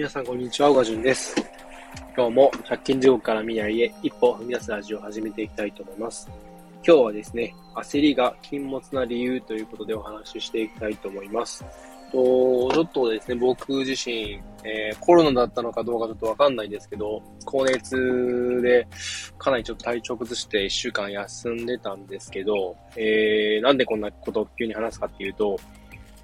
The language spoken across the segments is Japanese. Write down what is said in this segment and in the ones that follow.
皆さん、こんにちは。小川淳です。今日も100均地獄から未来へ一歩踏み出すラジオを始めていきたいと思います。今日はですね、焦りが禁物な理由ということでお話ししていきたいと思います。とちょっとですね、僕自身、えー、コロナだったのかどうかちょっとわかんないんですけど、高熱でかなりちょっと体調崩して1週間休んでたんですけど、えー、なんでこんなことを急に話すかっていうと、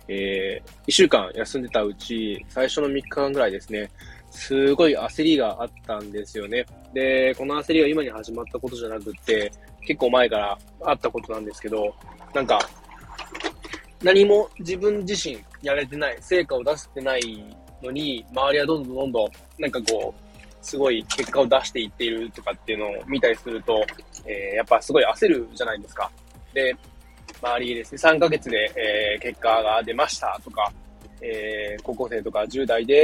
えー、1週間休んでたうち、最初の3日間ぐらいですね、すごい焦りがあったんですよね。で、この焦りは今に始まったことじゃなくって、結構前からあったことなんですけど、なんか、何も自分自身やれてない、成果を出せてないのに、周りはどんどんどんどん、なんかこう、すごい結果を出していっているとかっていうのを見たりすると、えー、やっぱすごい焦るじゃないですか。で、周りですね、3ヶ月で、えー、結果が出ましたとか、えー、高校生とか10代で、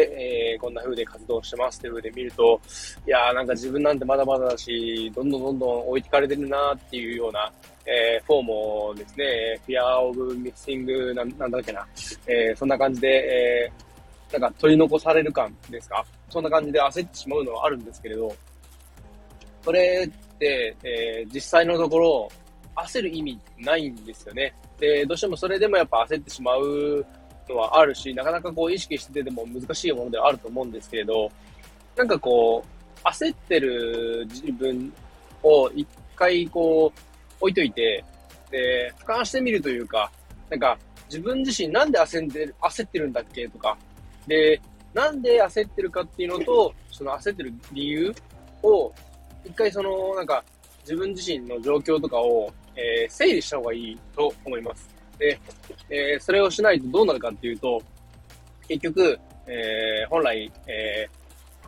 えー、こんな風で活動してますっていう風で見ると、いやーなんか自分なんてまだまだだし、どんどんどんどん置いてかれてるなーっていうような、えー、 FOMO ですね、 Fear of Missing なんなんだっけな、えー、そんな感じで、えー、なんか取り残される感ですか？そんな感じで焦ってしまうのはあるんですけれど、それって、えー、実際のところ、焦る意味ないんですよね。で、どうしてもそれでもやっぱ焦ってしまうのはあるし、なかなかこう意識してても難しいものではあると思うんですけれど、なんかこう、焦ってる自分を一回こう置いといて、で、俯瞰してみるというか、なんか自分自身なんで焦ってる、焦ってるんだっけとか、で、なんで焦ってるかっていうのと、その焦ってる理由を、一回その、なんか、自分自身の状況とかを、えー、整理した方がいいと思います。で、えー、それをしないとどうなるかっていうと、結局、えー、本来、え、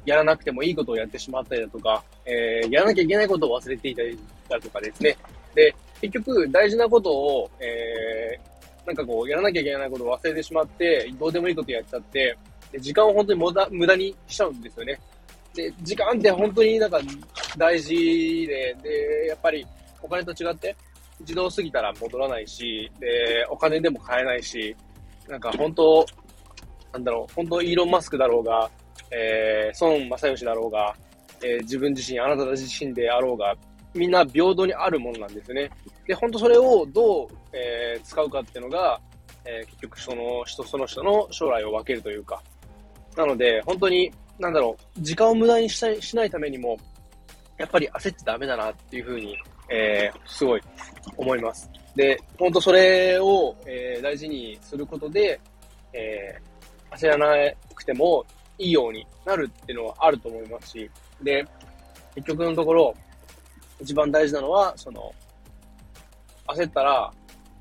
やらなくてもいいことをやってしまったりだとか、え、やらなきゃいけないことを忘れていたりだとかですね。で、結局、大事なことを、えー、なんかこう、やらなきゃいけないことを忘れてしまって、どうでもいいことやっちゃって、で時間を本当に無駄無駄にしちゃうんですよね。で、時間って本当になんか大事で、で、やっぱりお金と違って、自動過ぎたら戻らないし、で、お金でも買えないし、なんか本当、なんだろう、本当イーロン・マスクだろうが、えー、孫正義だろうが、えー、自分自身、あなた自身であろうが、みんな平等にあるものなんですよね。で、本当それをどう、えー、使うかっていうのが、えー、結局その人その人の将来を分けるというか。なので、本当に、なんだろう、時間を無駄にしないしないためにも、やっぱり焦ってダメだなっていうふうに、えー、すごい思います。で、本当それを、えー、大事にすることで、えー、焦らなくてもいいようになるっていうのはあると思いますし、で、結局のところ、一番大事なのは、その、焦ったら、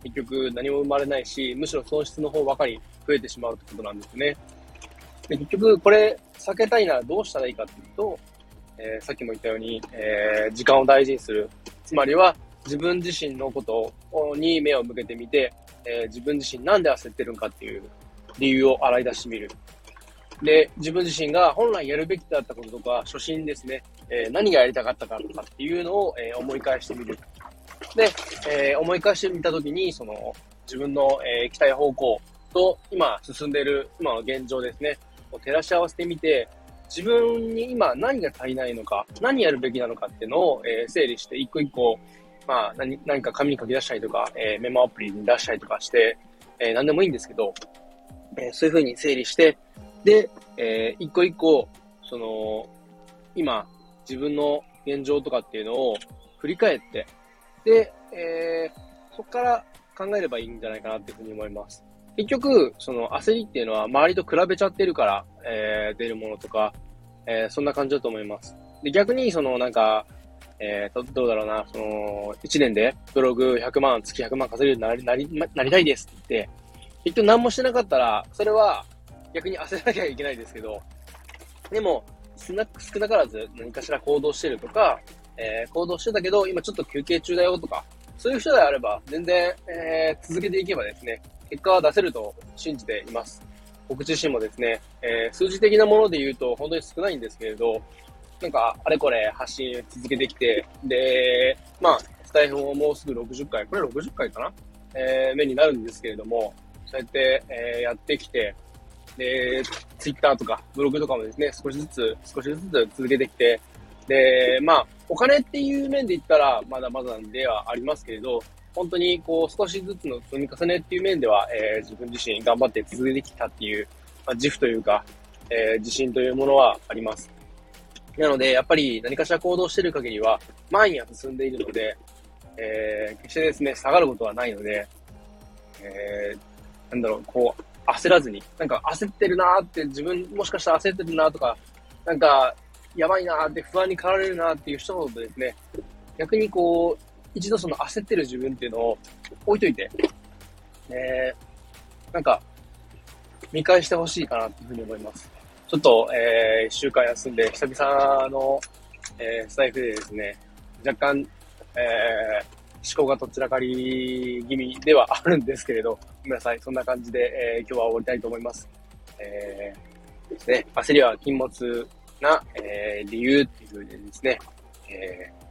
結局何も生まれないし、むしろ損失の方ばかり増えてしまうってことなんですね。で結局、これ、避けたいならどうしたらいいかっていうと、えー、さっきも言ったように、えー、時間を大事にする。つまりは、自分自身のことに目を向けてみて、えー、自分自身なんで焦ってるんかっていう理由を洗い出してみる。で、自分自身が本来やるべきだったこととか、初心ですね、えー、何がやりたかったかとかっていうのを、えー、思い返してみる。で、え、思い返してみたときに、その、自分の、え行きたい方向と、今進んでいる、今の現状ですね、を照らし合わせてみて、自分に今何が足りないのか、何やるべきなのかっていうのを、えー、整理して、一個一個、まあ、何、何か紙に書き出したりとか、えー、メモアプリに出したりとかして、えー、何でもいいんですけど、え、そういうふうに整理して、で、えー、一個一個、その、今、自分の現状とかっていうのを振り返って、で、え、そこから考えればいいんじゃないかなっていうふうに思います。結局、その焦りっていうのは周りと比べちゃってるから、えー、出るものとか、えー、そんな感じだと思います。で、逆に、そのなんか、えー、どうだろうな、その、1年でブログ100万、月100万稼げるようになり、なり、なりたいですって言って、結局何もしてなかったら、それは逆に焦らなきゃいけないですけど、でも、少な少なからず何かしら行動してるとか、えー、行動してたけど、今ちょっと休憩中だよとか、そういう人であれば、全然、えー、続けていけばですね、結果は出せると信じています。僕自身もですね、えー、数字的なもので言うと本当に少ないんですけれど、なんか、あれこれ発信続けてきて、で、まあ、スタイフももうすぐ60回、これ60回かな？えー、目になるんですけれども、そうやって、えー、やってきて、で、ツイッターとかブログとかもですね、少しずつ、少しずつ続けてきて、で、まあ、お金っていう面で言ったら、まだまだではありますけれど、本当にこう少しずつの積み重ねっていう面では、えー、自分自身頑張って続けてきたっていう、まあ、自負というか、えー、自信というものはあります。なので、やっぱり何かしら行動している限りは、前には進んでいるので、えー、決してですね、下がることはないので、えー、なんだろう、こう、焦らずに、なんか焦ってるなーって、自分もしかしたら焦ってるなーとか、なんか、やばいなーって不安に駆られるなーっていう人ほどですね、逆にこう、一度その焦ってる自分っていうのを置いといて、えー、なんか、見返してほしいかなというふうに思います。ちょっと、えー、一週間休んで、久々の、えー、スタイフでですね、若干、えー、思考がとっちらかり気味ではあるんですけれど、ごめんなさい。そんな感じで、えー、今日は終わりたいと思います。えー、ですね、焦りは禁物な、えー、理由っていうふうでですね、えー、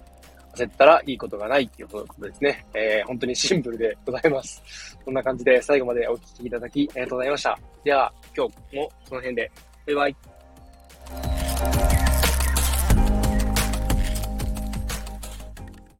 焦ったらいいことがないっていうことですね。えー、本当にシンプルでございます。こんな感じで最後までお聴きいただきありがとうございました。では、今日もこの辺で。バイバイ。